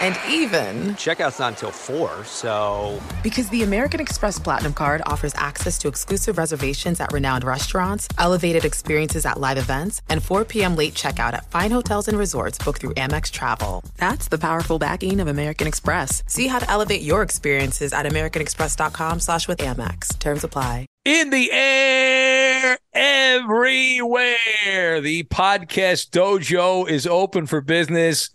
And even, Checkout's not until 4, so. because the American Express Platinum Card offers access to exclusive reservations at renowned restaurants, elevated experiences at live events, and 4 p.m. late checkout at fine hotels and resorts booked through Amex Travel. That's the powerful backing of American Express. See how to elevate your experiences at americanexpress.com slash with Amex. Terms apply. In the air, everywhere. The podcast dojo is open for business.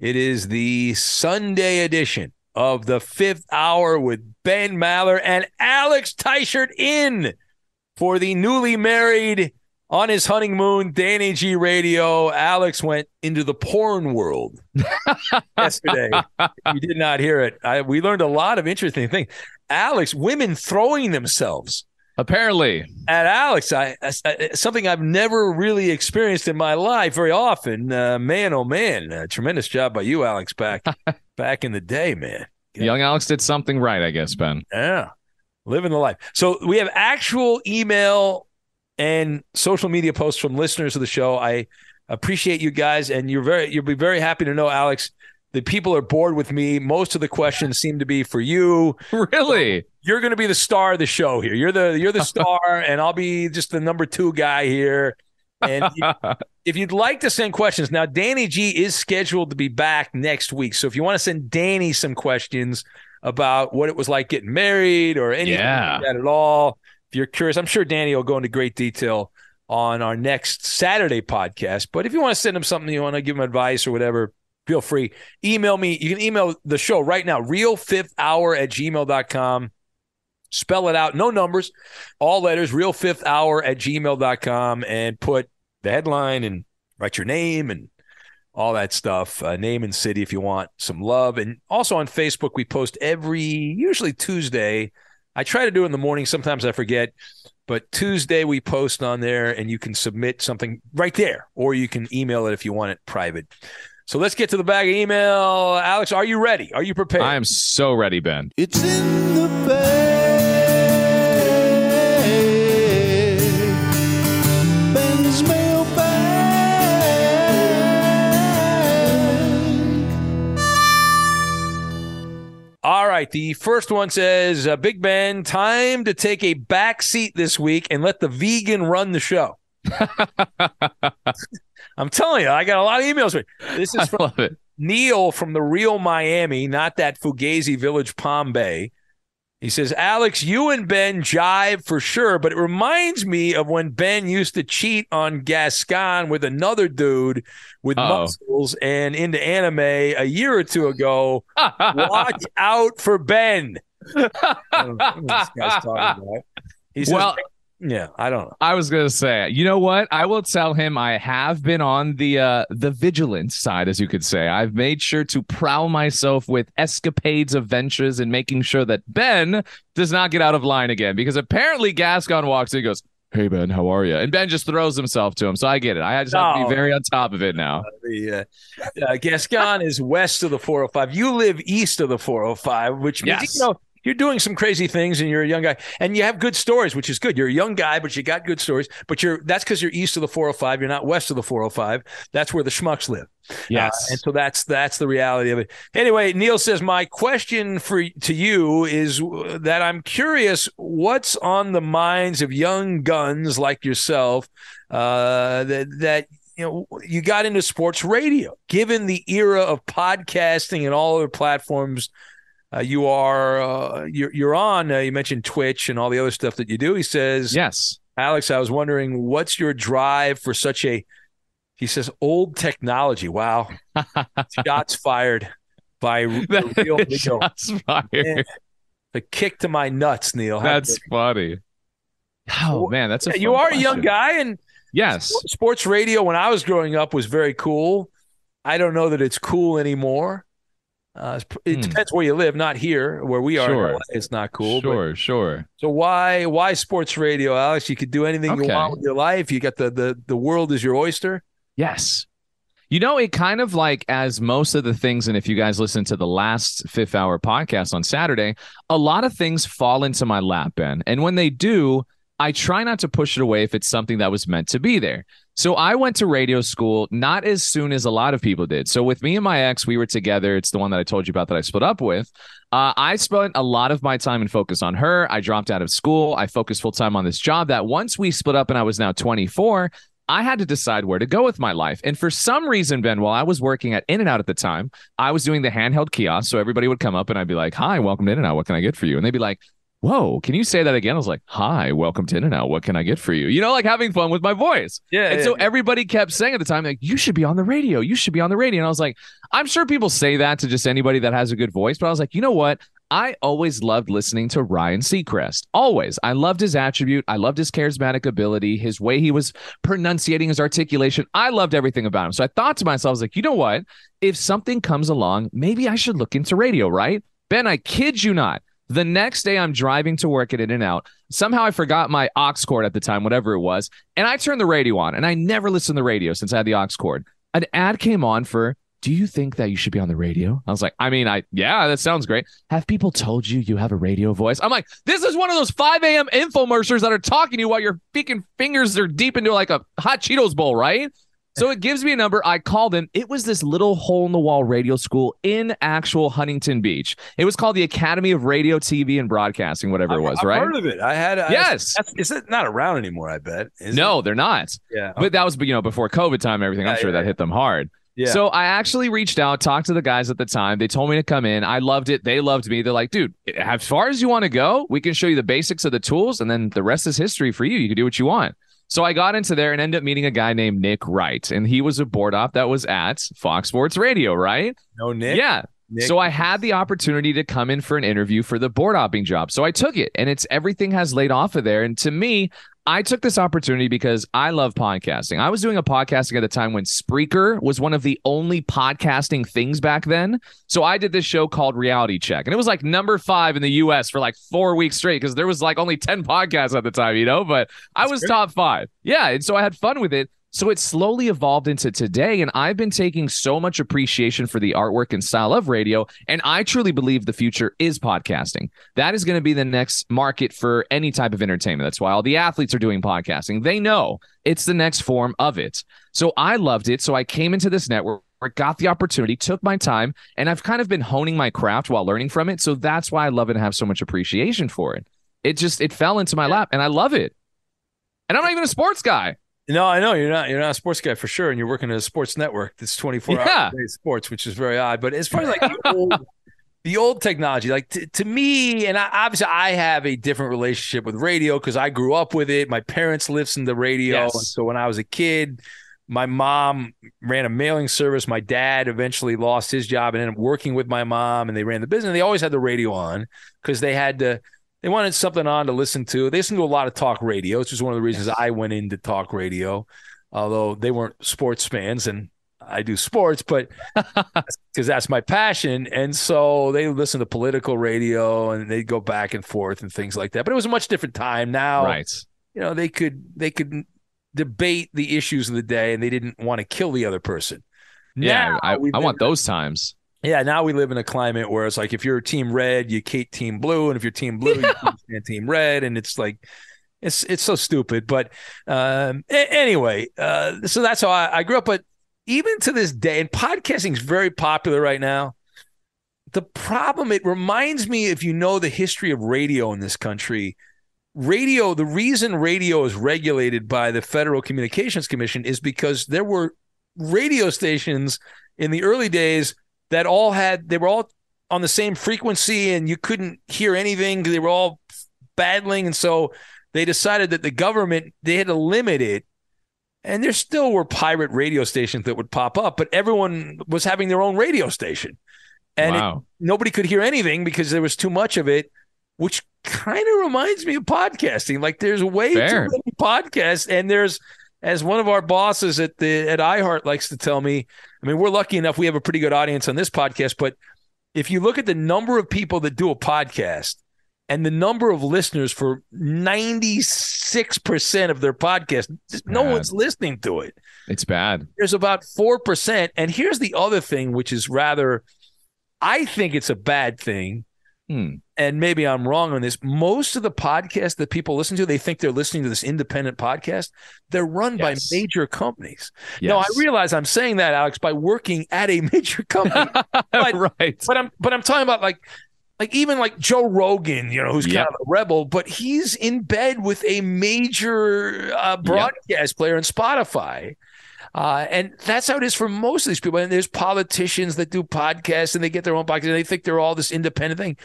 It is the Sunday edition of the fifth hour with Ben Maller and Alex Teichert in for the newly married on his honeymoon, Danny G Radio. Alex went into the porn world yesterday. You did not hear it. I, we learned a lot of interesting things. Alex, women throwing themselves Apparently, at Alex, I, I something I've never really experienced in my life very often. Uh, man, oh man, uh, tremendous job by you, Alex, back back in the day, man. young Alex did something right, I guess, Ben. Yeah, living the life. So we have actual email and social media posts from listeners of the show. I appreciate you guys, and you're very you'll be very happy to know, Alex. The people are bored with me. Most of the questions seem to be for you. Really? You're going to be the star of the show here. You're the you're the star, and I'll be just the number two guy here. And if you'd like to send questions, now Danny G is scheduled to be back next week. So if you want to send Danny some questions about what it was like getting married or anything Yeah. like that at all, if you're curious, I'm sure Danny will go into great detail on our next Saturday podcast. But if you want to send him something, you want to give him advice or whatever, feel free. Email me. You can email the show right now, real fifth hour at gmail.com. Spell it out, no numbers, all letters, real fifth hour at gmail.com, and put the headline and write your name and all that stuff, uh, name and city if you want some love. And also on Facebook, we post every, usually Tuesday. I try to do it in the morning. Sometimes I forget, but Tuesday we post on there and you can submit something right there, or you can email it if you want it private. So let's get to the bag of email. Alex, are you ready? Are you prepared? I am so ready, Ben. It's in the bag. Right. The first one says, uh, Big Ben, time to take a back seat this week and let the vegan run the show. I'm telling you, I got a lot of emails. This is from. Neil from the real Miami, not that Fugazi Village, Palm Bay. He says, Alex, you and Ben jive for sure, but it reminds me of when Ben used to cheat on Gascon with another dude with Uh-oh. muscles and into anime a year or two ago. Watch out for Ben. I don't know what this guy's talking about. He says, Well- Yeah, I don't know. I was gonna say, you know what? I will tell him I have been on the uh the vigilant side, as you could say. I've made sure to prowl myself with escapades of ventures and making sure that Ben does not get out of line again. Because apparently Gascon walks in and goes, Hey Ben, how are you? And Ben just throws himself to him. So I get it. I just have to be very on top of it now. The uh, uh, Gascon is west of the 405. You live east of the 405, which means Yes. you know you're doing some crazy things, and you're a young guy, and you have good stories, which is good. You're a young guy, but you got good stories. But you're that's because you're east of the 405. You're not west of the 405. That's where the schmucks live. Yes. Uh, and so that's that's the reality of it. Anyway, Neil says my question for to you is that I'm curious what's on the minds of young guns like yourself uh, that that you know you got into sports radio. Given the era of podcasting and all other platforms. Uh, you are uh, you're you're on. Uh, you mentioned Twitch and all the other stuff that you do. He says, yes. Alex, I was wondering what's your drive for such a he says old technology. Wow. Shots fired by the real Shots fired. Man, A kick to my nuts, Neil. That's funny. Oh man, that's a you. are a young guy and Yes. sports radio when I was growing up was very cool. I don't know that it's cool anymore. Uh, it Hmm. depends where you live, not here where we are. Sure. It's not cool. but- Sure, sure. so why why sports radio, Alex? You could do anything you want with your life. You got the the the world is your oyster. Yes. You know, it kind of like as most of the things, and if you guys listen to the last fifth hour podcast on Saturday, a lot of things fall into my lap, Ben. And when they do, I try not to push it away if it's something that was meant to be there. So I went to radio school not as soon as a lot of people did. So with me and my ex, we were together. It's the one that I told you about that I split up with. Uh, I spent a lot of my time and focus on her. I dropped out of school. I focused full time on this job. That once we split up and I was now 24, I had to decide where to go with my life. And for some reason, Ben, while I was working at In-N-Out at the time, I was doing the handheld kiosk. So everybody would come up and I'd be like, Hi, welcome to In-N-Out. What can I get for you? And they'd be like, Whoa, can you say that again? I was like, Hi, welcome to In-N-Out. What can I get for you? You know, like having fun with my voice. Yeah. And so everybody kept saying at the time, like, you should be on the radio. You should be on the radio. And I was like, I'm sure people say that to just anybody that has a good voice. But I was like, you know what? I always loved listening to Ryan Seacrest. Always. I loved his attribute. I loved his charismatic ability, his way he was pronunciating his articulation. I loved everything about him. So I thought to myself, I was like, you know what? If something comes along, maybe I should look into radio, right? Ben, I kid you not. The next day, I'm driving to work at In-N-Out. Somehow I forgot my aux cord at the time, whatever it was, and I turned the radio on. And I never listened to the radio since I had the aux cord. An ad came on for, "Do you think that you should be on the radio?" I was like, "I mean, I yeah, that sounds great." Have people told you you have a radio voice? I'm like, this is one of those 5 a.m. infomercials that are talking to you while your freaking fingers are deep into like a hot Cheetos bowl, right? So it gives me a number. I called them. It was this little hole in the wall radio school in actual Huntington Beach. It was called the Academy of Radio, TV, and Broadcasting, whatever it was, I've right? heard of it. I had. I, Yes. Is it not around anymore? I bet. Is no, It? they're not. Yeah. But that was, you know, before COVID time and everything. I'm Yeah, sure yeah, that hit them hard. yeah. So I actually reached out, talked to the guys at the time. They told me to come in. I loved it. They loved me. They're like, dude, as far as you want to go, we can show you the basics of the tools, and then the rest is history for you. You can do what you want. So I got into there and ended up meeting a guy named Nick Wright, and he was a board op that was at Fox Sports Radio, right? no Nick. Yeah. Nick. So I had the opportunity to come in for an interview for the board hopping job. So I took it and it's everything has laid off of there. And to me, I took this opportunity because I love podcasting. I was doing a podcasting at the time when Spreaker was one of the only podcasting things back then. So I did this show called Reality Check. And it was like number five in the US for like four weeks straight because there was like only 10 podcasts at the time, you know, but I was top five. Yeah. And so I had fun with it. So it slowly evolved into today, and I've been taking so much appreciation for the artwork and style of radio. And I truly believe the future is podcasting. That is going to be the next market for any type of entertainment. That's why all the athletes are doing podcasting. They know it's the next form of it. So I loved it. So I came into this network. Got the opportunity, took my time, and I've kind of been honing my craft while learning from it. So that's why I love it and have so much appreciation for it. It just it fell into my lap, and I love it. And I'm not even a sports guy. No, I know you're not. You're not a sports guy for sure, and you're working at a sports network that's 24 Yeah. hours a day sports, which is very odd. But as far as like the old, the old technology, like t- to me, and I, obviously I have a different relationship with radio because I grew up with it. My parents listened to radio, Yes. so when I was a kid, my mom ran a mailing service. My dad eventually lost his job and ended up working with my mom, and they ran the business. They always had the radio on because they had to They wanted something on to listen to. They listen to a lot of talk radio, which is one of the reasons I went into talk radio, although they weren't sports fans and I do sports, but because that's my passion. And so they listen to political radio and they'd go back and forth and things like that. But it was a much different time. Now, Right. you know, they could they could debate the issues of the day and they didn't want to kill the other person. Yeah. Now I, I want those times. Yeah, now we live in a climate where it's like if you're team red, you hate team blue, and if you're team blue, you can't team red, and it's like it's it's so stupid. But um, a- anyway, uh, so that's how I, I grew up. But even to this day, and podcasting is very popular right now. The problem it reminds me, if you know the history of radio in this country, radio. The reason radio is regulated by the Federal Communications Commission is because there were radio stations in the early days that all had they were all on the same frequency and you couldn't hear anything. They were all battling. And so they decided that the government they had to limit it. And there still were pirate radio stations that would pop up but everyone was having their own radio station. And it- nobody could hear anything because there was too much of it which kind of reminds me of podcasting. Like there's way Fair. too many podcasts and there's as one of our bosses at the at iHeart likes to tell me, I mean, we're lucky enough we have a pretty good audience on this podcast, but if you look at the number of people that do a podcast and the number of listeners for 96% of their podcast, no one's listening to it. It's bad. There's about 4%. And here's the other thing, which is rather, I think it's a bad thing Hmm. and maybe I'm wrong on this. Most of the podcasts that people listen to, they think they're listening to this independent podcast. They're run Yes. by major companies. No, I realize I'm saying that, Alex, by working at a major company. but- right. but I'm but I'm talking about like like even like Joe Rogan, you know, who's Yep. kind of a rebel, but he's in bed with a major uh, broadcast player in Spotify. Uh, and that's how it is for most of these people. And there's politicians that do podcasts and they get their own podcast and they think they're all this independent thing.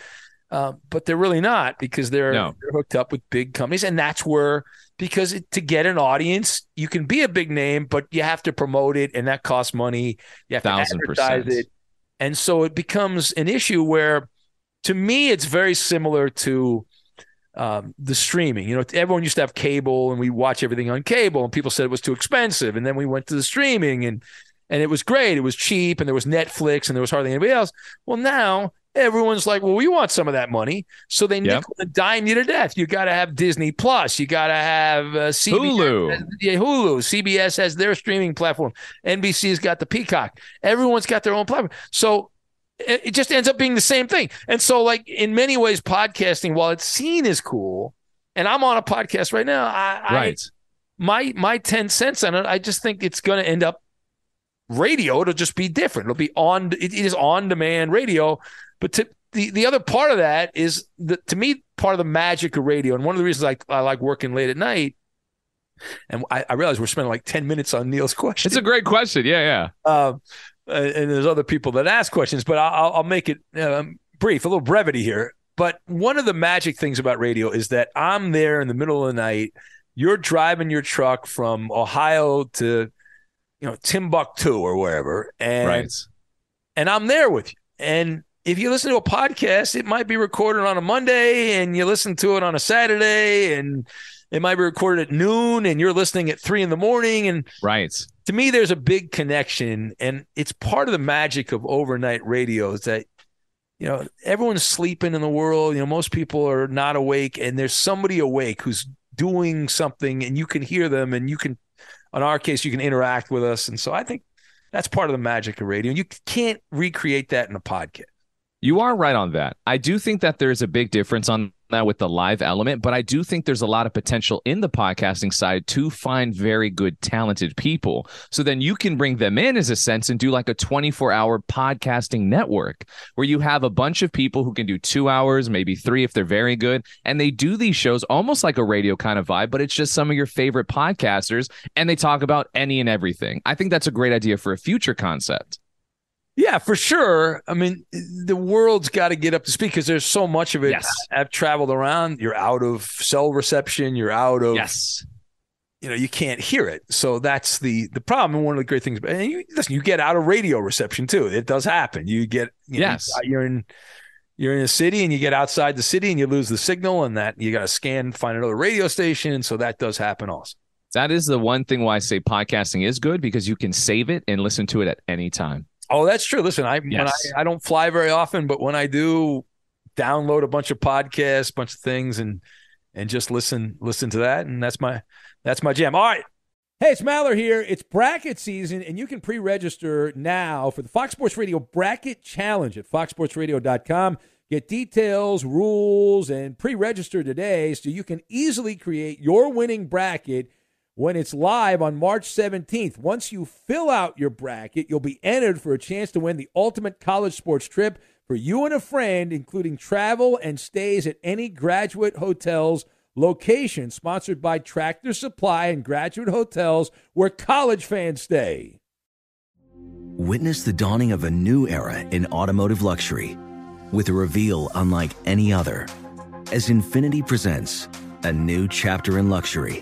Uh, but they're really not because they're, No. they're hooked up with big companies. And that's where, because it, to get an audience, you can be a big name, but you have to promote it and that costs money. You have Thousand to advertise percent. it. And so it becomes an issue where, to me, it's very similar to um, the streaming. You know, everyone used to have cable, and we watch everything on cable, and people said it was too expensive, and then we went to the streaming, and and it was great. It was cheap, and there was Netflix, and there was hardly anybody else. Well, now everyone's like, well, we want some of that money, so they Yep. nickel and dime you to death. You got to have Disney Plus. You got to have uh, CBS. Hulu. Yeah, Hulu. CBS has their streaming platform. NBC's got the Peacock. Everyone's got their own platform. So it just ends up being the same thing. And so, like in many ways, podcasting, while it's seen as cool, and I'm on a podcast right now, I, I Right. my my ten cents on it, I just think it's going to end up radio. It'll just be different. It'll be on. It, it is on demand radio. But to the the other part of that is the to me part of the magic of radio, and one of the reasons I I like working late at night. And I, I realize we're spending like ten minutes on Neil's question. It's a great question. Yeah, yeah. Um, and there's other people that ask questions, but I'll, I'll make it um, brief, a little brevity here. But one of the magic things about radio is that I'm there in the middle of the night. You're driving your truck from Ohio to, you know, Timbuktu or wherever, and right. and I'm there with you. And if you listen to a podcast, it might be recorded on a Monday, and you listen to it on a Saturday, and it might be recorded at noon, and you're listening at three in the morning, and Right. To me there's a big connection and it's part of the magic of overnight radio is that you know everyone's sleeping in the world you know most people are not awake and there's somebody awake who's doing something and you can hear them and you can in our case you can interact with us and so i think that's part of the magic of radio you can't recreate that in a podcast You are right on that. I do think that there's a big difference on that with the live element, but I do think there's a lot of potential in the podcasting side to find very good, talented people. So then you can bring them in as a sense and do like a 24 hour podcasting network where you have a bunch of people who can do two hours, maybe three if they're very good. And they do these shows almost like a radio kind of vibe, but it's just some of your favorite podcasters and they talk about any and everything. I think that's a great idea for a future concept. Yeah, for sure. I mean, the world's got to get up to speed because there's so much of it. Yes. I've traveled around. You're out of cell reception. You're out of Yes. you know you can't hear it so that's the the problem and one of the great things and you listen you get out of radio reception too it does happen you get you know, Yes. you're in you're in a city and you get outside the city and you lose the signal, and that you got to scan, find another radio station. So that does happen also. That is the one thing why I say podcasting is good because you can save it and listen to it at any time. Oh, that's true. Listen, I when I, I don't fly very often, but when I do, download a bunch of podcasts, bunch of things, and and just listen listen to that, and that's my that's my jam. All right, Hey, it's Maller here. It's bracket season, and you can pre register now for the Fox Sports Radio Bracket Challenge at foxsportsradio.com. Get details, rules, and pre register today so you can easily create your winning bracket when it's live on March 17th. Once you fill out your bracket, you'll be entered for a chance to win the ultimate college sports trip for you and a friend, including travel and stays at any graduate hotels location sponsored by Tractor Supply and Graduate Hotels where college fans stay. Witness the dawning of a new era in automotive luxury with a reveal unlike any other as Infiniti presents a new chapter in luxury,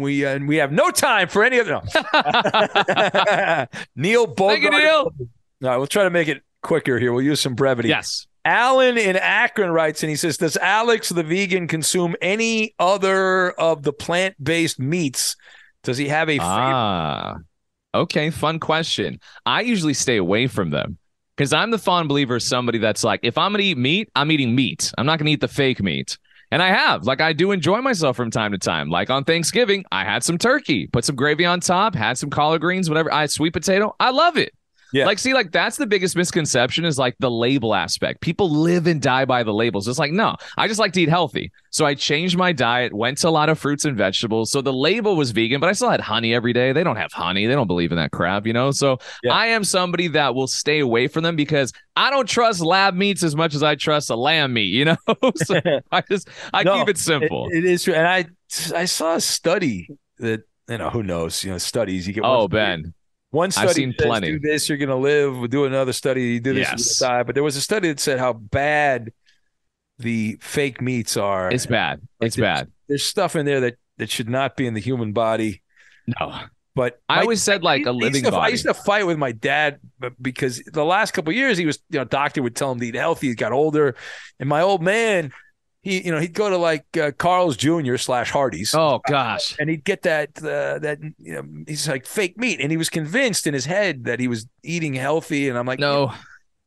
We uh, we have no time for any other. No. Neil Bogart. Thank you, Neil. All right, we'll try to make it quicker here. We'll use some brevity. Yes. Alan in Akron writes, and he says, "Does Alex the vegan consume any other of the plant-based meats? Does he have a favorite?" Ah, okay. Fun question. I usually stay away from them because I'm the fond believer of somebody that's like, if I'm going to eat meat, I'm eating meat. I'm not going to eat the fake meat. And I have, like, I do enjoy myself from time to time. Like on Thanksgiving, I had some turkey, put some gravy on top, had some collard greens, whatever. I had sweet potato. I love it. Yeah. Like, see, like that's the biggest misconception is like the label aspect. People live and die by the labels. It's like, no, I just like to eat healthy. So I changed my diet, went to a lot of fruits and vegetables. So the label was vegan, but I still had honey every day. They don't have honey. They don't believe in that crap, you know? So Yeah. I am somebody that will stay away from them because I don't trust lab meats as much as I trust a lamb meat, you know? so I just, I No, keep it simple. It- it is true, and I I saw a study that you know who knows you know studies you get. oh, Ben. One study seen says, plenty. Do this, you're going to live. We'll do another study. You do this, Yes. you're going to die. But there was a study that said how bad the fake meats are. It's bad. Like It's there's- bad. There's stuff in there that that should not be in the human body. No. But I my- always said like a I living to- I used to fight with my dad because the last couple of years he was, you know, doctor would tell him to eat healthy. He got older, and my old man, he, you know, he'd go to like uh, Carl's Jr. slash Hardee's. Oh gosh. and he'd get that uh, that you know he's like fake meat and he was convinced in his head that he was eating healthy and i'm like No.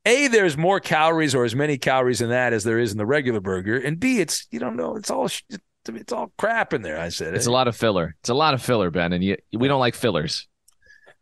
a there's more calories or as many calories in that as there is in the regular burger and b it's you don't know it's all sh- it's all crap in there i said It's a lot of filler. It's a lot of filler, Ben, and you, we don't like fillers.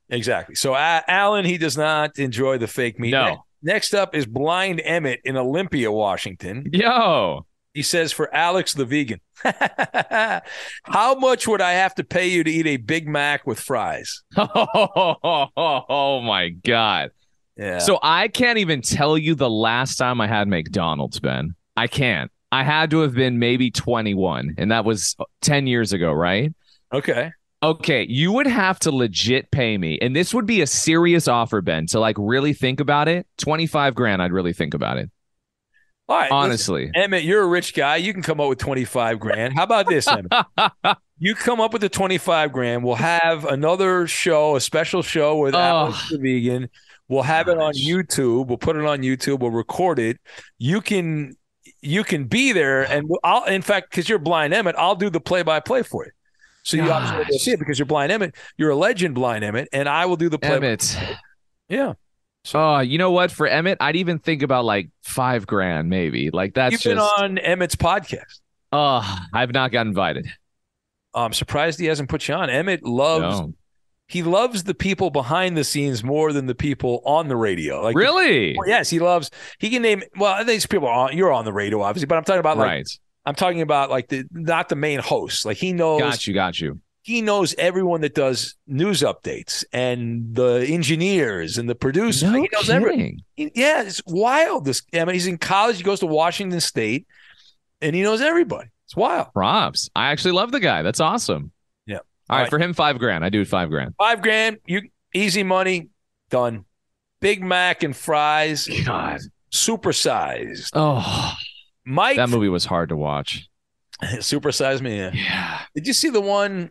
exactly so uh, alan he does not enjoy the fake meat No. Next up is blind emmett in olympia washington Yo. He says for alex the vegan how much would i have to pay you to eat a big mac with fries Oh, my God. Yeah. So I can't even tell you the last time I had McDonald's, Ben. I can't. I had to have been maybe 21, and that was 10 years ago, right? okay. Okay, you would have to legit pay me, and this would be a serious offer, Ben, to like really think about it. 25 grand, I'd really think about it. All right. listen, Honestly. Emmett, you're a rich guy. You can come up with 25 grand. How about this, Emmett? you come up with the 25 grand. We'll have another show, a special show with Oh. Alex the Vegan. We'll have it on YouTube. We'll put it on YouTube. We'll record it. You can you can be there, and I'll in fact because you're blind Emmett, I'll do the play by play for you. So you obviously see it because you're blind Emmett. You're a legend, blind Emmett, and I will do the play. Emmett. Yeah, Oh, you know what? For Emmett, I'd even think about like five grand, maybe. Like that's you've been just. on Emmett's podcast. Oh, I've not got invited. Oh, I'm surprised he hasn't put you on. Emmett loves No. he loves the people behind the scenes more than the people on the radio. Like really? Well, yes, he loves. He can name. Well, these people are on. You're on the radio, obviously, but I'm talking about like right. I'm talking about like the not the main host. Like he knows. Got you. Got you. He knows everyone that does news updates and the engineers and the producers. No he knows everything. kidding. He- yeah, it's wild. This. I mean, he's in college. He goes to Washington State, and he knows everybody. It's wild. Props. I actually love the guy. That's awesome. Yeah. All All right, right. for him, five grand. I do five grand. Five grand. You easy money. Done. Big Mac and fries. God. Supersized. Oh, Mike. that movie was hard to watch. Supersize me. Yeah. Yeah. Did you see the one?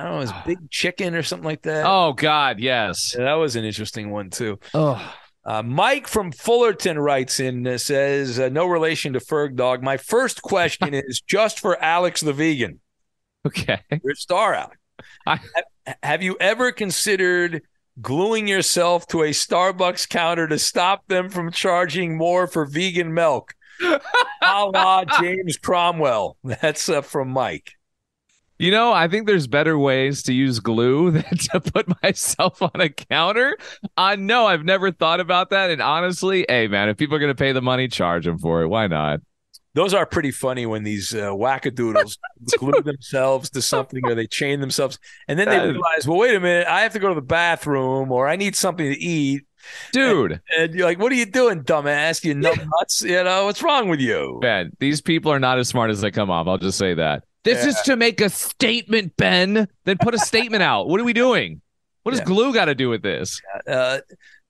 I don't know, it was Big Chicken or something like that. Oh God, yes. Yeah, that was an interesting one too. Oh, Uh, Mike from Fullerton writes in uh, says, uh, "No relation to Ferg Dog. My first question is just for Alex the vegan. okay. Your star, Alex. I- have, have you ever considered gluing yourself to a Starbucks counter to stop them from charging more for vegan milk?" a la James Cromwell. That's uh, from Mike. You know, I think there's better ways to use glue than to put myself on a counter. I know I've never thought about that, and honestly, hey man, if people are gonna pay the money, charge them for it. Why not? Those are pretty funny when these uh, wackadoodles glue themselves to something or they chain themselves, and then they realize, well, wait a minute, I have to go to the bathroom or I need something to eat. Dude, And you're like, what are you doing, dumbass? You nuts? You know, what's wrong with you? Ben, these people are not as smart as they come off. I'll just say that. This is to make a statement, Ben. Then put a statement out. What are we doing? What does Yeah. glue got to do with this? Uh,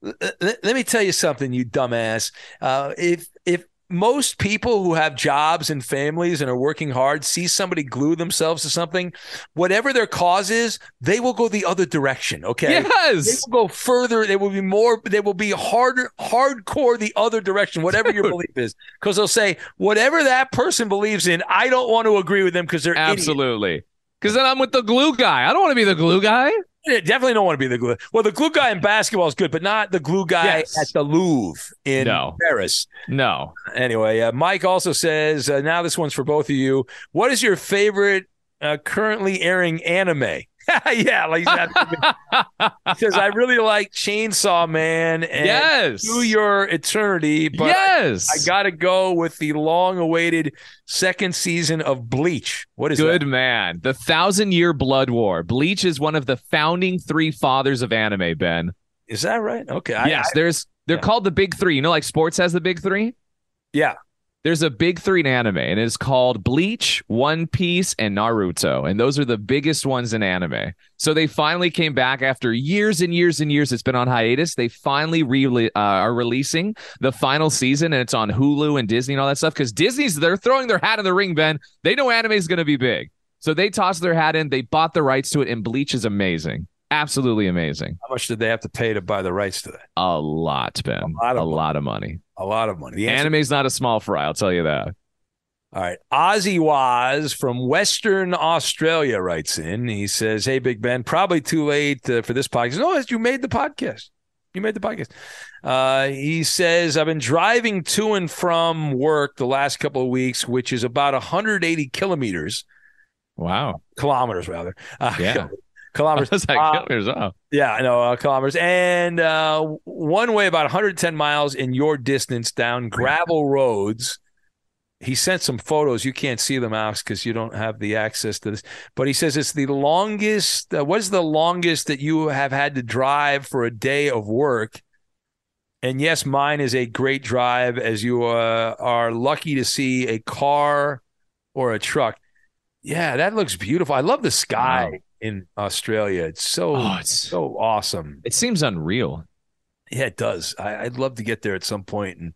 let, let me tell you something, you dumbass. Uh, if if most people who have jobs and families and are working hard see somebody glue themselves to something, whatever their cause is, they will go the other direction. Okay. Yes. They will go further. They will be more. They will be harder, hardcore the other direction, whatever your belief is, because they'll say whatever that person believes in. I don't want to agree with them because they're. Absolutely. Because then I'm with the glue guy. I don't want to be the glue guy. Definitely don't want to be the glue. Well, the glue guy in basketball is good, but not the glue guy Yes. at the Louvre in No. Paris. No. Anyway, uh, Mike also says uh, now this one's for both of you. What is your favorite uh, currently airing anime? yeah, like he says, I really like Chainsaw Man and yes. To Your Eternity, but yes. I, got to go with the long-awaited second season of Bleach. What is Good that? man. The Thousand Year Blood War. Bleach is one of the founding three fathers of anime, Ben. Is that right? Okay. I- yes, I- there's they're yeah. called the big three. You know, like sports has the big three? yeah. There's a big three in anime, and it's called Bleach, One Piece, and Naruto. And those are the biggest ones in anime. So they finally came back after years and years and years. It's been on hiatus. They finally re- uh, are releasing the final season, and it's on Hulu and Disney and all that stuff. Because Disney's they're throwing their hat in the ring, Ben. They know anime is going to be big, so they tossed their hat in. They bought the rights to it, and Bleach is amazing, absolutely amazing. How much did they have to pay to buy the rights to that? A lot, Ben. A lot of a money. lot of money. A lot of money. The answer- Anime's not a small fry, I'll tell you that. All right. Ozzy Waz from Western Australia writes in. He says, Hey, Big Ben, probably too late uh, for this podcast. No, you made the podcast. You made the podcast. Uh, he says, I've been driving to and from work the last couple of weeks, which is about 180 kilometers, Wow. kilometers rather. Uh, Yeah. Kilometers. That's like Uh. Oh. Yeah, I know, uh, kilometers. And uh, one way about 110 miles in your distance down gravel roads. He sent some photos. You can't see them, Alex, because you don't have the access to this. But he says it's the longest. Uh, what is the longest that you have had to drive for a day of work? And yes, mine is a great drive as you uh, are lucky to see a car or a truck. Yeah, that looks beautiful. I love the sky Wow. In Australia. It's so Oh, it's- so awesome. It seems unreal. Yeah, it does. I, I'd love to get there at some point and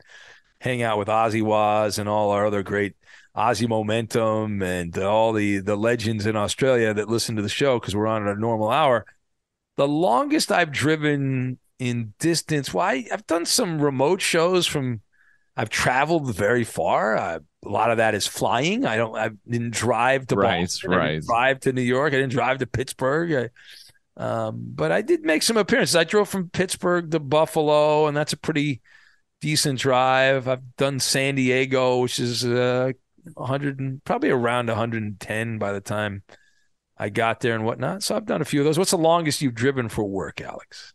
hang out with Ozzy Waz and all our other great Ozzy Momentum and all the the legends in Australia that listen to the show because we're on at a normal hour. The longest I've driven in distance, well, I, I've done some remote shows from. I've traveled very far. I, a lot of that is flying. I don't. I didn't drive to Right, Boston. I didn't right. drive to New York. I didn't drive to Pittsburgh. I, um, but I did make some appearances. I drove from Pittsburgh to Buffalo, and that's a pretty decent drive. I've done San Diego, which is uh, 100 and probably around 110 by the time I got there and whatnot. So I've done a few of those. What's the longest you've driven for work, Alex?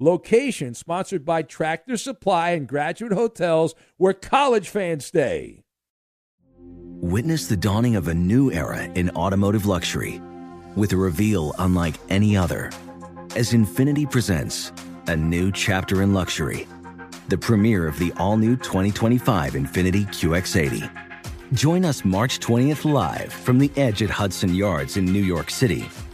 location sponsored by Tractor Supply and Graduate Hotels where college fans stay. Witness the dawning of a new era in automotive luxury with a reveal unlike any other as Infiniti presents a new chapter in luxury, the premiere of the all new 2025 Infiniti QX80. Join us March 20th live from the edge at Hudson Yards in New York City,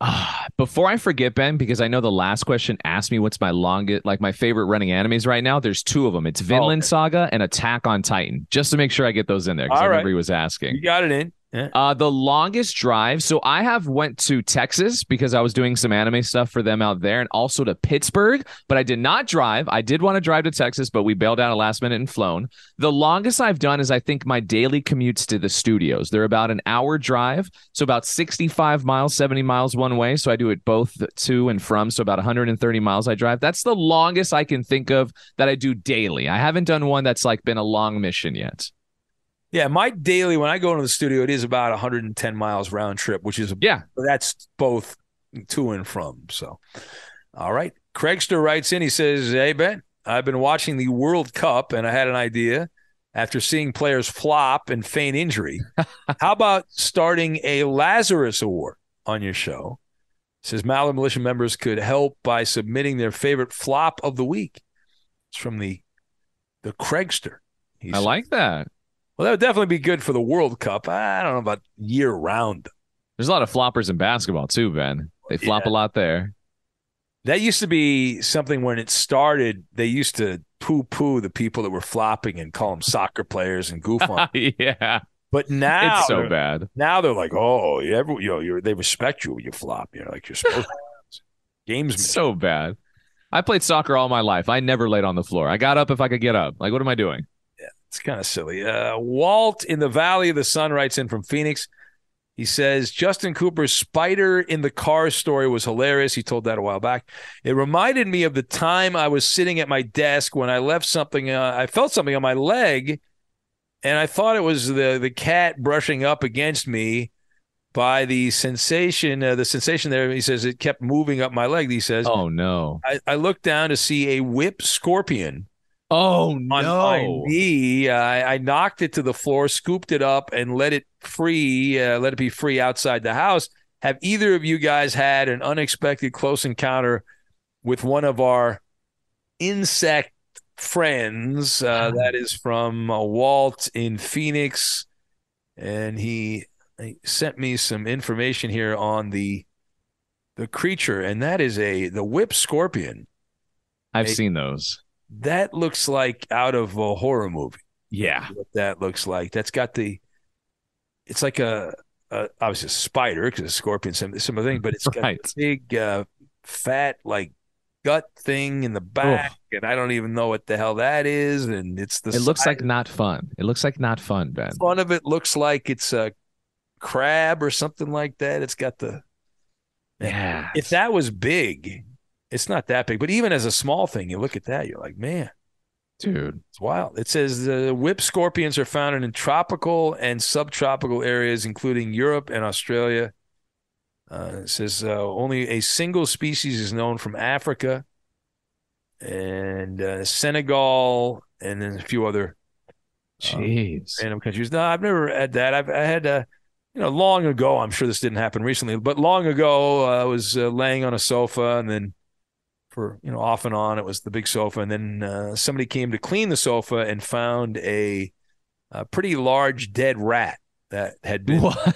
Ah, before I forget, Ben, because I know the last question asked me what's my longest, like my favorite running animes right now. There's two of them. It's Vinland okay. Saga and Attack on Titan. Just to make sure I get those in there because I right. remember he was asking. You got it in. Yeah. Uh, the longest drive. So I have went to Texas because I was doing some anime stuff for them out there, and also to Pittsburgh. But I did not drive. I did want to drive to Texas, but we bailed out at last minute and flown. The longest I've done is I think my daily commutes to the studios. They're about an hour drive, so about 65 miles, 70 miles one way. So I do it both to and from. So about 130 miles I drive. That's the longest I can think of that I do daily. I haven't done one that's like been a long mission yet. Yeah, my daily when I go into the studio, it is about 110 miles round trip, which is Yeah. that's both to and from. So, all right. Craigster writes in. He says, "Hey Ben, I've been watching the World Cup, and I had an idea. After seeing players flop and feign injury, how about starting a Lazarus Award on your show?" Says Maller Militia members could help by submitting their favorite flop of the week. It's from the the Craigster. He I like that. Well, that would definitely be good for the World Cup. I don't know about year round. There's a lot of floppers in basketball too, Ben. They flop Yeah. a lot there. That used to be something when it started. They used to poo poo the people that were flopping and call them soccer players and goof on. yeah. But now it's so bad. Now they're like, oh, you ever, you know, you're, they respect you when you flop. You're like you're supposed to. Games. So bad. I played soccer all my life. I never laid on the floor. I got up if I could get up. Like, what am I doing? It's kind of silly. Uh, Walt in the Valley of the Sun writes in from Phoenix. He says Justin Cooper's spider in the car story was hilarious. He told that a while back. It reminded me of the time I was sitting at my desk when I left something. Uh, I felt something on my leg, and I thought it was the the cat brushing up against me. By the sensation, uh, the sensation there, he says it kept moving up my leg. He says, Oh no. I, I looked down to see a whip scorpion Oh on my knee. Uh, I, I knocked it to the floor, scooped it up, and let it free. Uh, let it be free outside the house. Have either of you guys had an unexpected close encounter with one of our insect friends? Uh, that is from uh, Walt in Phoenix, and he, he sent me some information here on the the creature, and that is a the whip scorpion. I've Hey. seen those. That looks like out of a horror movie. Yeah. What that looks like. That's got the. It's like a, a obviously a spider because a scorpion some some thing, but it's got Right. a big uh, fat like gut thing in the back, and I don't even know what the hell that is. And it's the It looks like not fun. It looks like not fun, Ben. front of it looks like it's a crab or something like that. It's got the Yeah. if that was big, it's not that big, but even as a small thing, you look at that, you're like, man, Dude. it's wild. It says the whip scorpions are found in tropical and subtropical areas, including Europe and Australia. Uh, it says uh, only a single species is known from Africa and uh, Senegal, and then a few other Jeez. random countries. No, I've never had that. I've I had uh, you know, long ago. I'm sure this didn't happen recently, but long ago, uh, I was uh, laying on a sofa, and then for you know, off and on, it was the big sofa, and then uh, somebody came to clean the sofa and found a, a pretty large dead rat that had been What?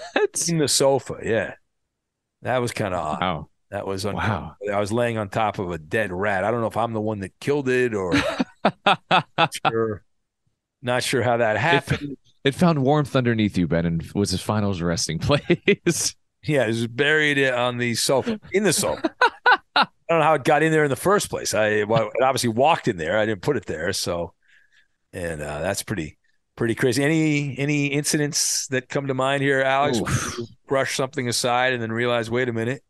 in the sofa. Yeah, that was kind of odd. Wow. That was Wow. I was laying on top of a dead rat. I don't know if I'm the one that killed it or not sure, not sure how that happened. It found warmth underneath you, Ben, and was his final resting place. Yeah, it was buried on the sofa, in the sofa. I don't know how it got in there in the first place. I well, it obviously walked in there. I didn't put it there, so and uh, that's pretty pretty crazy. Any any incidents that come to mind here, Alex? Brush something aside and then realize, wait a minute.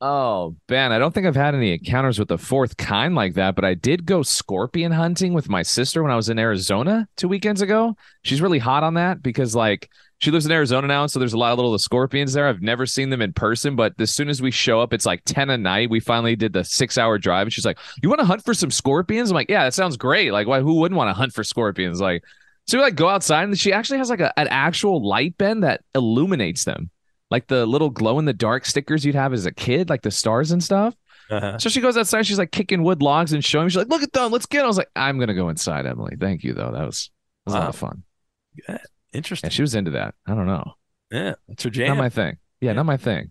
Oh, Ben, I don't think I've had any encounters with the fourth kind like that, but I did go scorpion hunting with my sister when I was in Arizona two weekends ago. She's really hot on that because, like, she lives in Arizona now, so there's a lot of little scorpions there. I've never seen them in person, but as soon as we show up, it's like 10 at night. We finally did the six hour drive, and she's like, You want to hunt for some scorpions? I'm like, Yeah, that sounds great. Like, why, who wouldn't want to hunt for scorpions? Like, so we like go outside, and she actually has like a, an actual light, Ben, that illuminates them like the little glow in the dark stickers you'd have as a kid, like the stars and stuff. Uh-huh. So she goes outside, she's like kicking wood logs and showing me. She's like, "Look at them, let's get." 'em." I was like, "I'm gonna go inside, Emily. Thank you, though. That was that was a lot of fun." Interesting. And she was into that. I don't know, Yeah, that's her jam. not my thing. Yeah, not my thing.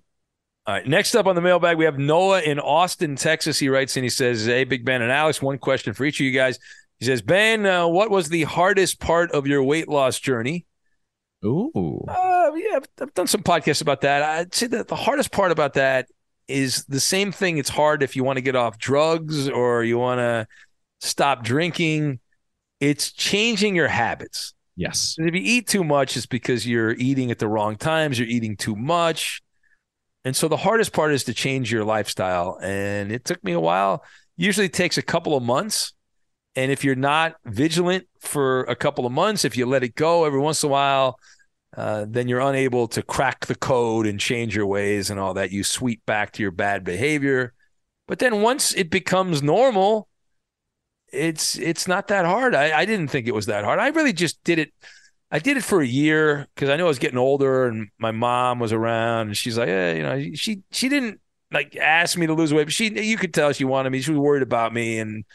All right. Next up on the mailbag, we have Noah in Austin, Texas. He writes and he says, Hey, Big Ben and Alex, one question for each of you guys. He says, Ben, uh, what was the hardest part of your weight loss journey? Ooh, Uh, yeah, I've, I've done some podcasts about that. I'd say that the hardest part about that is the same thing. It's hard if you want to get off drugs or you want to stop drinking. It's changing your habits. Yes, if you eat too much, it's because you're eating at the wrong times. You're eating too much. And so the hardest part is to change your lifestyle. And it took me a while. Usually takes a couple of months. And if you're not vigilant for a couple of months, if you let it go every once in a while, uh, then you're unable to crack the code and change your ways and all that. You sweep back to your bad behavior. But then once it becomes normal, it's it's not that hard. I, I didn't think it was that hard. I really just did it. I did it for a year because I knew I was getting older and my mom was around and she's like, yeah, you know, she she didn't like ask me to lose weight, but she you could tell she wanted me. She was worried about me, and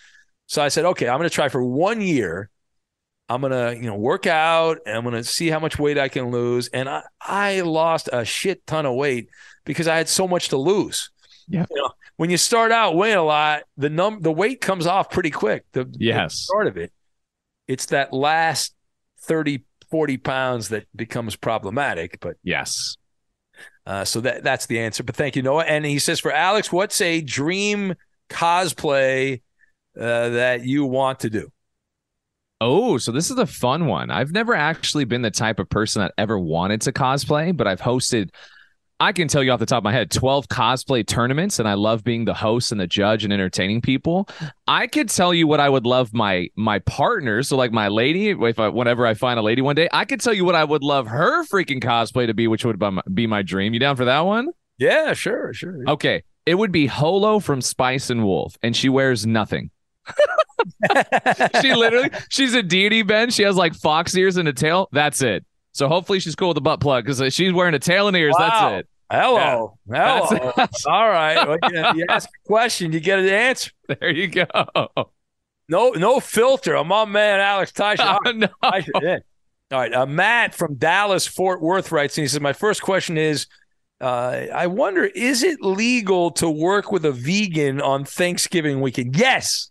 so I said, okay, I'm going to try for one year. I'm gonna, you know, work out and I'm gonna see how much weight I can lose. And I, I lost a shit ton of weight because I had so much to lose. Yeah. You know, when you start out weighing a lot, the num the weight comes off pretty quick. The, the Yes. start of it. It's that last 30, 40 pounds that becomes problematic. But Yes. uh, so that that's the answer. But thank you, Noah. And he says for Alex, what's a dream cosplay uh, that you want to do? Oh, so this is a fun one. I've never actually been the type of person that ever wanted to cosplay, but I've hosted, I can tell you off the top of my head, 12 cosplay tournaments, and I love being the host and the judge and entertaining people. I could tell you what I would love my my partner, so like my lady, if I, whenever I find a lady one day, I could tell you what I would love her freaking cosplay to be, which would be my, be my dream. You down for that one? Yeah, sure, sure. Okay. It would be Holo from Spice and Wolf, and she wears nothing. she literally, she's a deity, Ben. She has like fox ears and a tail. That's it. So hopefully she's cool with the butt plug because she's wearing a tail and ears. Wow. That's it. Hello, That's hello. it. All right. Well, you, you ask a question, you get an answer. There you go. No, no filter. I'm on man, Alex Tyson. Oh, no. Yeah. All right. Uh, Matt from Dallas, Fort Worth writes, and he says, My first question is uh, I wonder, is it legal to work with a vegan on Thanksgiving weekend? Yes,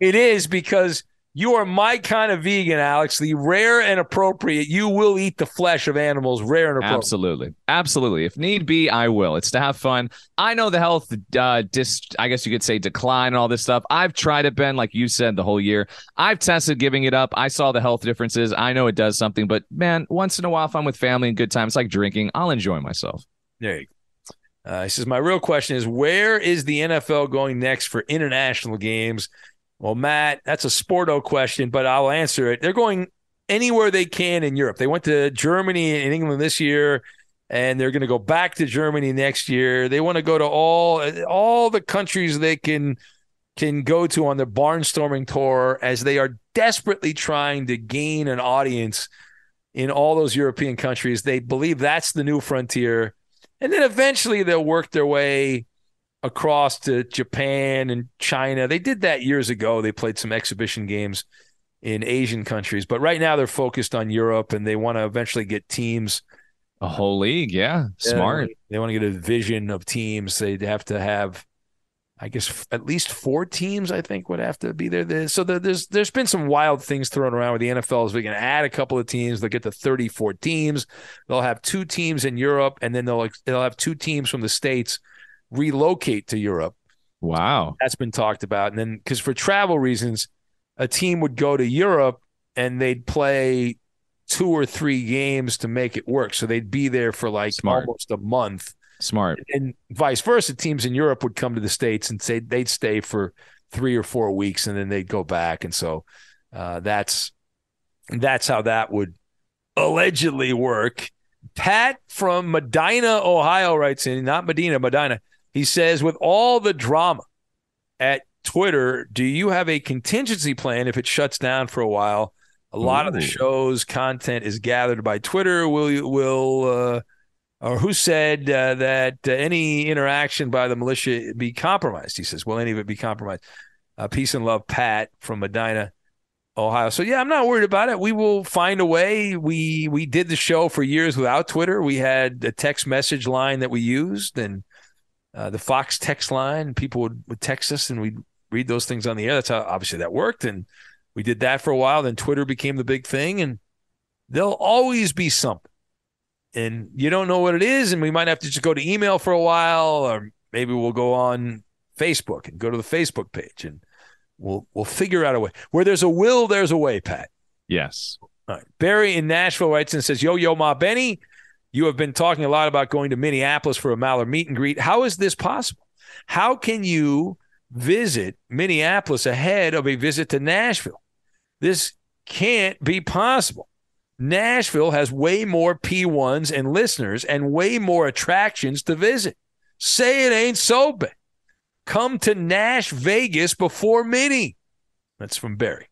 it is because you are my kind of vegan, Alex. The rare and appropriate. You will eat the flesh of animals, rare and appropriate. Absolutely. Absolutely. If need be, I will. It's to have fun. I know the health, uh, dis, I guess you could say decline and all this stuff. I've tried it, Ben, like you said, the whole year. I've tested giving it up. I saw the health differences. I know it does something, but man, once in a while, if I'm with family and good time, it's like drinking. I'll enjoy myself. There you go. Uh, he says, My real question is where is the NFL going next for international games? Well, Matt, that's a sporto question, but I'll answer it. They're going anywhere they can in Europe. They went to Germany and England this year, and they're going to go back to Germany next year. They want to go to all all the countries they can can go to on their barnstorming tour as they are desperately trying to gain an audience in all those European countries. They believe that's the new frontier. And then eventually they'll work their way across to Japan and China. They did that years ago. They played some exhibition games in Asian countries, but right now they're focused on Europe and they want to eventually get teams. A whole league. Yeah. Smart. Uh, they want to get a vision of teams. They'd have to have, I guess, f- at least four teams. I think would have to be there. So there- there's there's been some wild things thrown around with the NFL. Is we can add a couple of teams. They'll get to 34 teams. They'll have two teams in Europe, and then they'll they'll have two teams from the states relocate to Europe. Wow. That's been talked about. And then because for travel reasons, a team would go to Europe and they'd play two or three games to make it work. So they'd be there for like Smart. almost a month. Smart. And vice versa. Teams in Europe would come to the States and say they'd stay for three or four weeks and then they'd go back. And so uh, that's that's how that would allegedly work. Pat from Medina, Ohio writes in, not Medina, Medina. He says, with all the drama at Twitter, do you have a contingency plan if it shuts down for a while? A lot of the show's content is gathered by Twitter. Will you, will, uh, or who said uh, that uh, any interaction by the militia be compromised? He says, will any of it be compromised? Uh, peace and love, Pat from Medina, Ohio. So yeah, I'm not worried about it. We will find a way. We we did the show for years without Twitter. We had a text message line that we used, and uh, the Fox text line. People would, would text us, and we'd read those things on the air. That's how obviously that worked, and we did that for a while. Then Twitter became the big thing, and there'll always be something, and you don't know what it is, and we might have to just go to email for a while, or maybe we'll go on Facebook and go to the Facebook page, and we'll we'll figure out a way. Where there's a will, there's a way, Pat. Yes. All right. Barry in Nashville writes and says, Yo, yo, Ma Benny, you have been talking a lot about going to Minneapolis for a Maller meet and greet. How is this possible? How can you visit Minneapolis ahead of a visit to Nashville? This can't be possible. Nashville has way more P1s and listeners and way more attractions to visit. Say it ain't so, Ben. Come to Nash Vegas before Minnie. That's from Barry.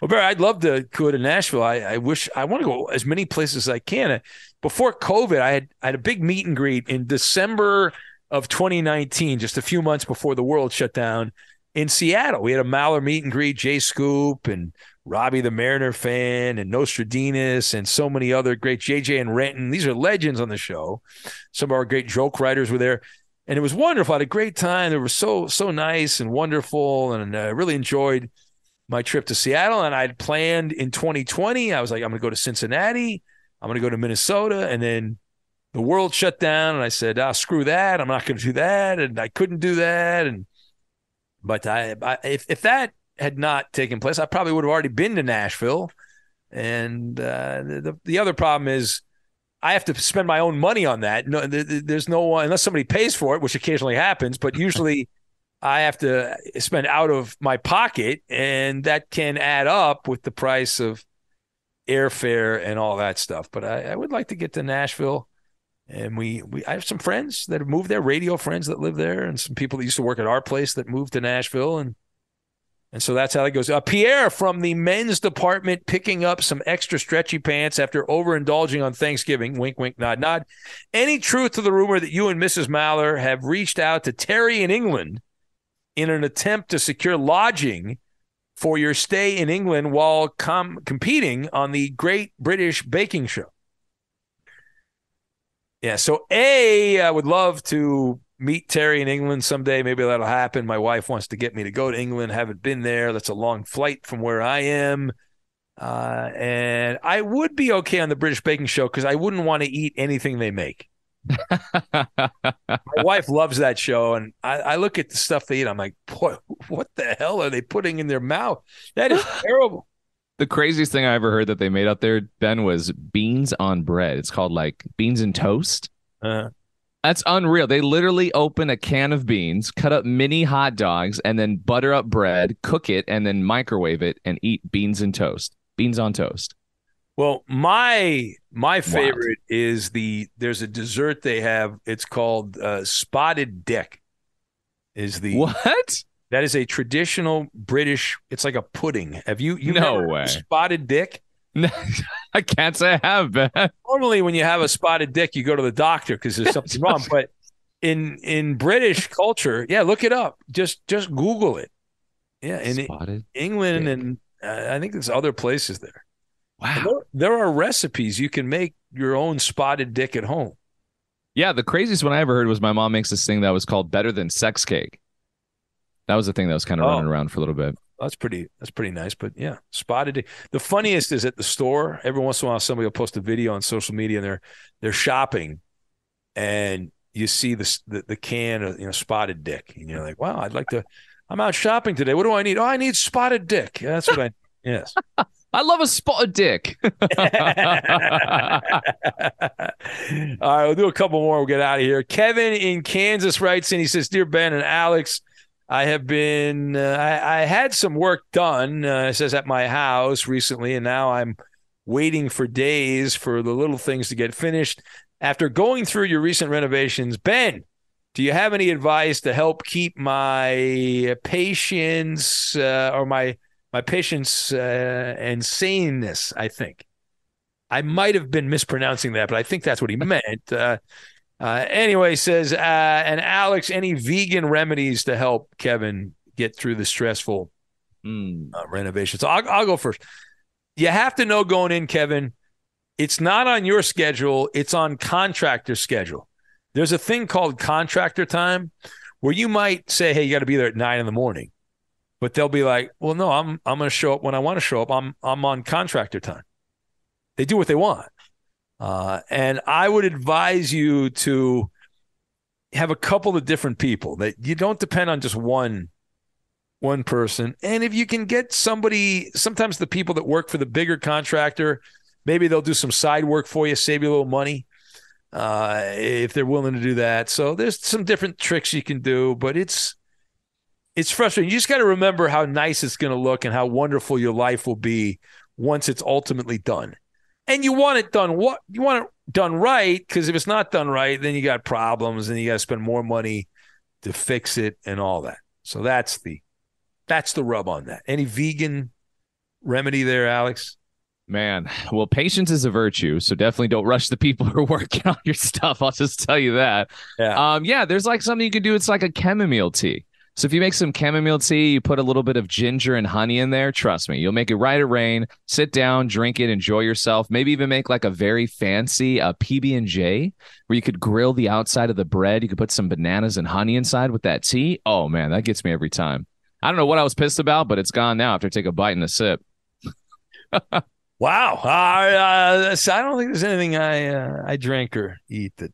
Well, Barry, I'd love to go to Nashville. I, I wish I want to go as many places as I can. Before COVID, I had I had a big meet and greet in December of 2019, just a few months before the world shut down in Seattle. We had a Maller meet and greet, Jay Scoop and Robbie the Mariner fan and Nostradamus and so many other great JJ and Renton. These are legends on the show. Some of our great joke writers were there. And it was wonderful. I had a great time. They were so so nice and wonderful, and I really enjoyed my trip to Seattle, and I'd planned in 2020. I was like, I'm going to go to Cincinnati. I'm going to go to Minnesota, and then the world shut down, and I said, "Ah, screw that. I'm not going to do that," and I couldn't do that. And but I, I if if that had not taken place, I probably would have already been to Nashville. And uh, the the other problem is. I have to spend my own money on that. No, there's no one unless somebody pays for it, which occasionally happens. But usually, I have to spend out of my pocket, and that can add up with the price of airfare and all that stuff. But I, I would like to get to Nashville, and we, we I have some friends that have moved there, radio friends that live there, and some people that used to work at our place that moved to Nashville, and and so that's how it goes. Uh, Pierre from the men's department picking up some extra stretchy pants after overindulging on Thanksgiving. Wink, wink, nod, nod. Any truth to the rumor that you and Mrs. Maller have reached out to Terry in England in an attempt to secure lodging for your stay in England while com- competing on the Great British Baking Show? Yeah, so A, I would love to meet Terry in England someday. Maybe that'll happen. My wife wants to get me to go to England. Haven't been there. That's a long flight from where I am. Uh, and I would be okay on the British Baking Show because I wouldn't want to eat anything they make. My wife loves that show, and I, I, look at the stuff they eat. I'm like, boy, what the hell are they putting in their mouth? That is terrible. The craziest thing I ever heard that they made out there, Ben, was beans on bread. It's called like beans and toast. Uh, that's unreal. They literally open a can of beans, cut up mini hot dogs, and then butter up bread, cook it, and then microwave it and eat beans and toast. Beans on toast. Well, my my favorite wow. is the there's a dessert they have. It's called uh, spotted dick. Is the what? That is a traditional British. It's like a pudding. Have you you no way spotted dick? I can't say I have, Ben. Normally, when you have a spotted dick, you go to the doctor because there's something wrong. But in in British culture, yeah, look it up. Just just Google it. Yeah, in spotted England dick. and uh, I think there's other places there. Wow, there, there are recipes you can make your own spotted dick at home. Yeah, the craziest one I ever heard was my mom makes this thing that was called better than sex cake. That was the thing that was kind of oh. running around for a little bit that's pretty that's pretty nice but yeah spotted Dick. the funniest is at the store every once in a while somebody will post a video on social media and they're they're shopping and you see the the, the can of you know spotted dick and you're like wow i'd like to i'm out shopping today what do i need oh i need spotted dick that's what i yes I love a spotted dick. All right, we'll do a couple more. We'll get out of here. Kevin in Kansas writes in. He says, "Dear Ben and Alex, I have been, uh, I, I, had some work done, uh, it says at my house recently, and now I'm waiting for days for the little things to get finished. After going through your recent renovations, Ben, do you have any advice to help keep my patience uh, or my my patience uh, and saneness? I think I might have been mispronouncing that, but I think that's what he meant. Uh, uh, anyway, says, uh, and Alex, any vegan remedies to help Kevin get through the stressful mm. uh, renovation? So I'll, I'll go first. You have to know going in, Kevin, it's not on your schedule, it's on contractor schedule. There's a thing called contractor time where you might say, hey, you got to be there at nine in the morning. But they'll be like, well, no, I'm I'm going to show up when I want to show up. I'm I'm on contractor time. They do what they want. Uh, and I would advise you to have a couple of different people that you don't depend on just one one person. And if you can get somebody, sometimes the people that work for the bigger contractor, maybe they'll do some side work for you, save you a little money uh, if they're willing to do that. So there's some different tricks you can do, but it's it's frustrating. You just got to remember how nice it's going to look and how wonderful your life will be once it's ultimately done. And you want it done what you want it done right because if it's not done right then you got problems and you got to spend more money to fix it and all that. So that's the that's the rub on that. Any vegan remedy there alex? Man well patience is a virtue so definitely don't rush the people who are working on your stuff. I'll just tell you that. Yeah. Um yeah there's like something you can do. It's like a chamomile tea so if you make some chamomile tea, you put a little bit of ginger and honey in there, trust me, you'll make it right at rain. Sit down, drink it, enjoy yourself. Maybe even make like a very fancy uh, PB and J where you could grill the outside of the bread. You could put some bananas and honey inside with that tea. Oh man, that gets me every time. I don't know what I was pissed about, but it's gone now after I take a bite and a sip. Wow. Uh, uh, I don't think there's anything I uh, I drink or eat that.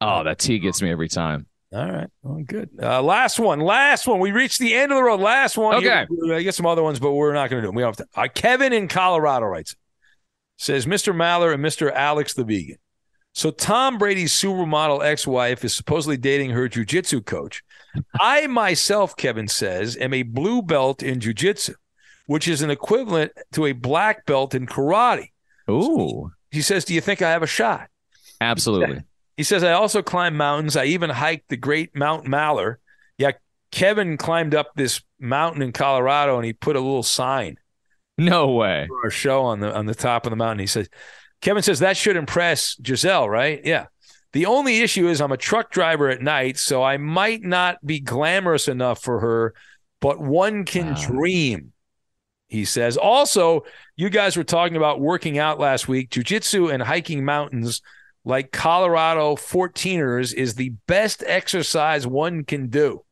Oh, that tea gets me every time. All right. Well, good. Uh, last one. Last one. We reached the end of the road. Last one. Okay. I get some other ones, but we're not going to do them. We don't have to. Uh, Kevin in Colorado writes, says Mr. Maller and Mr. Alex the vegan. So Tom Brady's supermodel ex-wife is supposedly dating her jujitsu coach. I myself, Kevin says, am a blue belt in jujitsu, which is an equivalent to a black belt in karate. Ooh, He says, "Do you think I have a shot?" absolutely. He says, I also climb mountains. I even hiked the great Mount Maller. Yeah, Kevin climbed up this mountain in Colorado and he put a little sign No way. for our show on the on the top of the mountain. He says, Kevin says that should impress Giselle, right? Yeah. The only issue is I'm a truck driver at night, so I might not be glamorous enough for her, but one can Wow. dream. He says. Also, you guys were talking about working out last week. Jiu-jitsu and hiking mountains like Colorado 14ers is the best exercise one can do.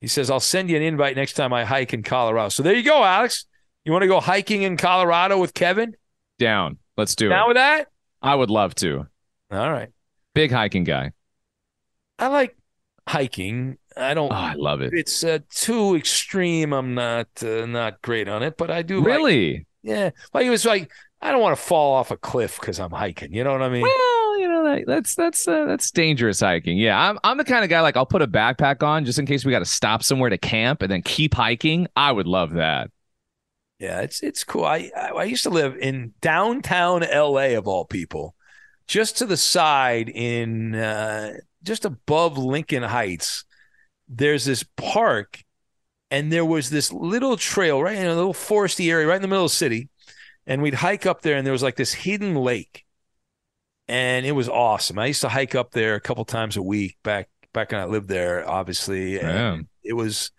He says, I'll send you an invite next time I hike in Colorado. So there you go, Alex. You want to go hiking in Colorado with Kevin? Down. Let's do Down it. Down with that? I would love to. All right. Big hiking guy. I like hiking. I don't. Oh, I love it. It's uh, too extreme. I'm not uh, not great on it, but I do. like- Really? yeah. Like it was like I don't want to fall off a cliff because I'm hiking. You know what I mean? Well, that's that's uh, that's dangerous hiking. Yeah, I'm I'm the kind of guy like I'll put a backpack on just in case we got to stop somewhere to camp and then keep hiking. I would love that. Yeah, it's it's cool. I I I used to live in downtown L.A. of all people, just to the side in uh, just above Lincoln Heights. There's this park, and there was this little trail right in a little foresty area right in the middle of the city, and we'd hike up there, and there was like this hidden lake, and it was awesome. I used to hike up there a couple times a week back back when I lived there, obviously, and it was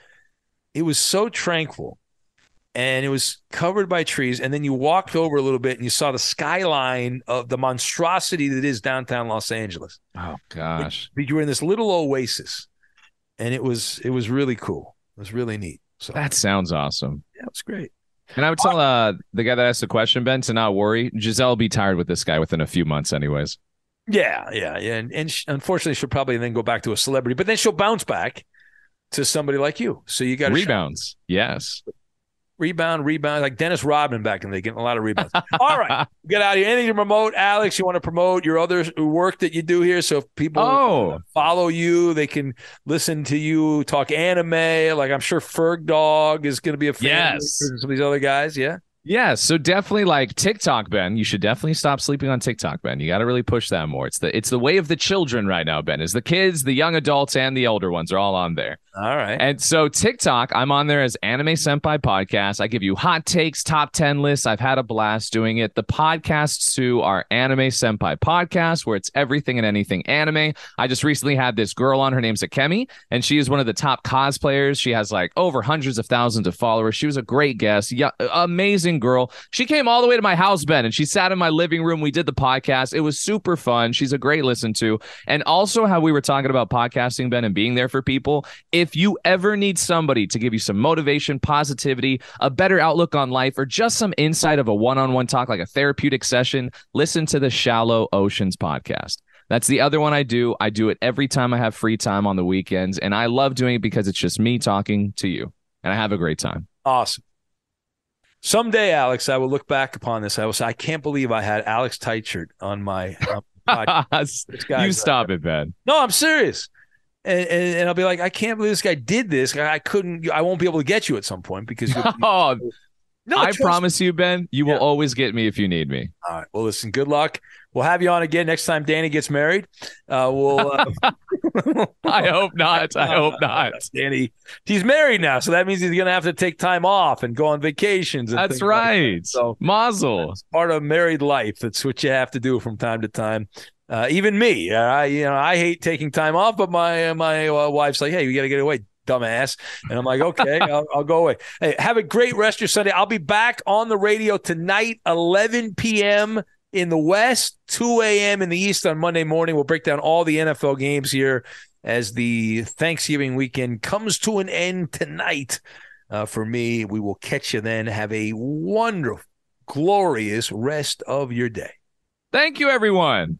it was so tranquil and it was covered by trees and then you walked over a little bit and you saw the skyline of the monstrosity that is downtown Los Angeles. Oh gosh. But you were in this little oasis and it was it was really cool. It was really neat. So That sounds awesome. yeah, it was great. And I would tell uh, the guy that asked the question, Ben, to not worry. Giselle will be tired with this guy within a few months, anyways. Yeah, yeah, yeah. And, and sh unfortunately, she'll probably then go back to a celebrity, but then she'll bounce back to somebody like you. So you got to Rebounds. Yes. Rebound, rebound, like Dennis Rodman back in the day, getting a lot of rebounds. All right, get out of here. Anything to promote, Alex? You want to promote your other work that you do here? So if people Oh. follow you, they can listen to you talk anime. Like I'm sure Ferg Dog is going to be a fan. Yes. of some of these other guys. Yeah. Yeah, so definitely like TikTok, Ben. You should definitely stop sleeping on TikTok, Ben. You got to really push that more. It's the it's the way of the children right now, Ben. Is the kids, the young adults, and the older ones are all on there. All right. And so TikTok, I'm on there as Anime Senpai Podcast. I give you hot takes, top 10 lists. I've had a blast doing it. The podcasts to our Anime Senpai Podcast, where it's everything and anything anime. I just recently had this girl on. Her name's Akemi, and she is one of the top cosplayers. She has like over hundreds of thousands of followers. She was a great guest. Yeah, amazing girl. She came all the way to my house, Ben, and she sat in my living room. We did the podcast. It was super fun. She's a great listen to. And also how we were talking about podcasting, Ben, and being there for people. If you ever need somebody to give you some motivation, positivity, a better outlook on life, or just some insight of a one on one talk, like a therapeutic session, listen to the Shallow Oceans podcast. That's the other one I do. I do it every time I have free time on the weekends. And I love doing it because it's just me talking to you. And I have a great time. Awesome. Someday, Alex, I will look back upon this. I will say, I can't believe I had Alex Teichert on my um, podcast. You uh, stop it, Ben. No, I'm serious. And, and and I'll be like, I can't believe this guy did this. I couldn't. I won't be able to get you at some point because Oh, no. I promise you, Ben, you will always get me if you need me. All right. Well, listen. Good luck. We'll have you on again next time Danny gets married. Uh, we'll. Uh, I hope not. I hope not. Danny, he's married now, so that means he's going to have to take time off and go on vacations. And That's things like that. right. So Mazel. it's part of married life. That's what you have to do from time to time. Uh, even me, I you know I hate taking time off, but my my uh, wife's like, "Hey, you got to get away, dumbass," and I'm like, "Okay, I'll, I'll go away." Hey, have a great rest of your Sunday. I'll be back on the radio tonight, 11 p.m. in the West, 2 a.m. in the East on Monday morning. We'll break down all the NFL games here as the Thanksgiving weekend comes to an end tonight. uh, for me. We will catch you then. Have a wonderful, glorious rest of your day. Thank you, everyone.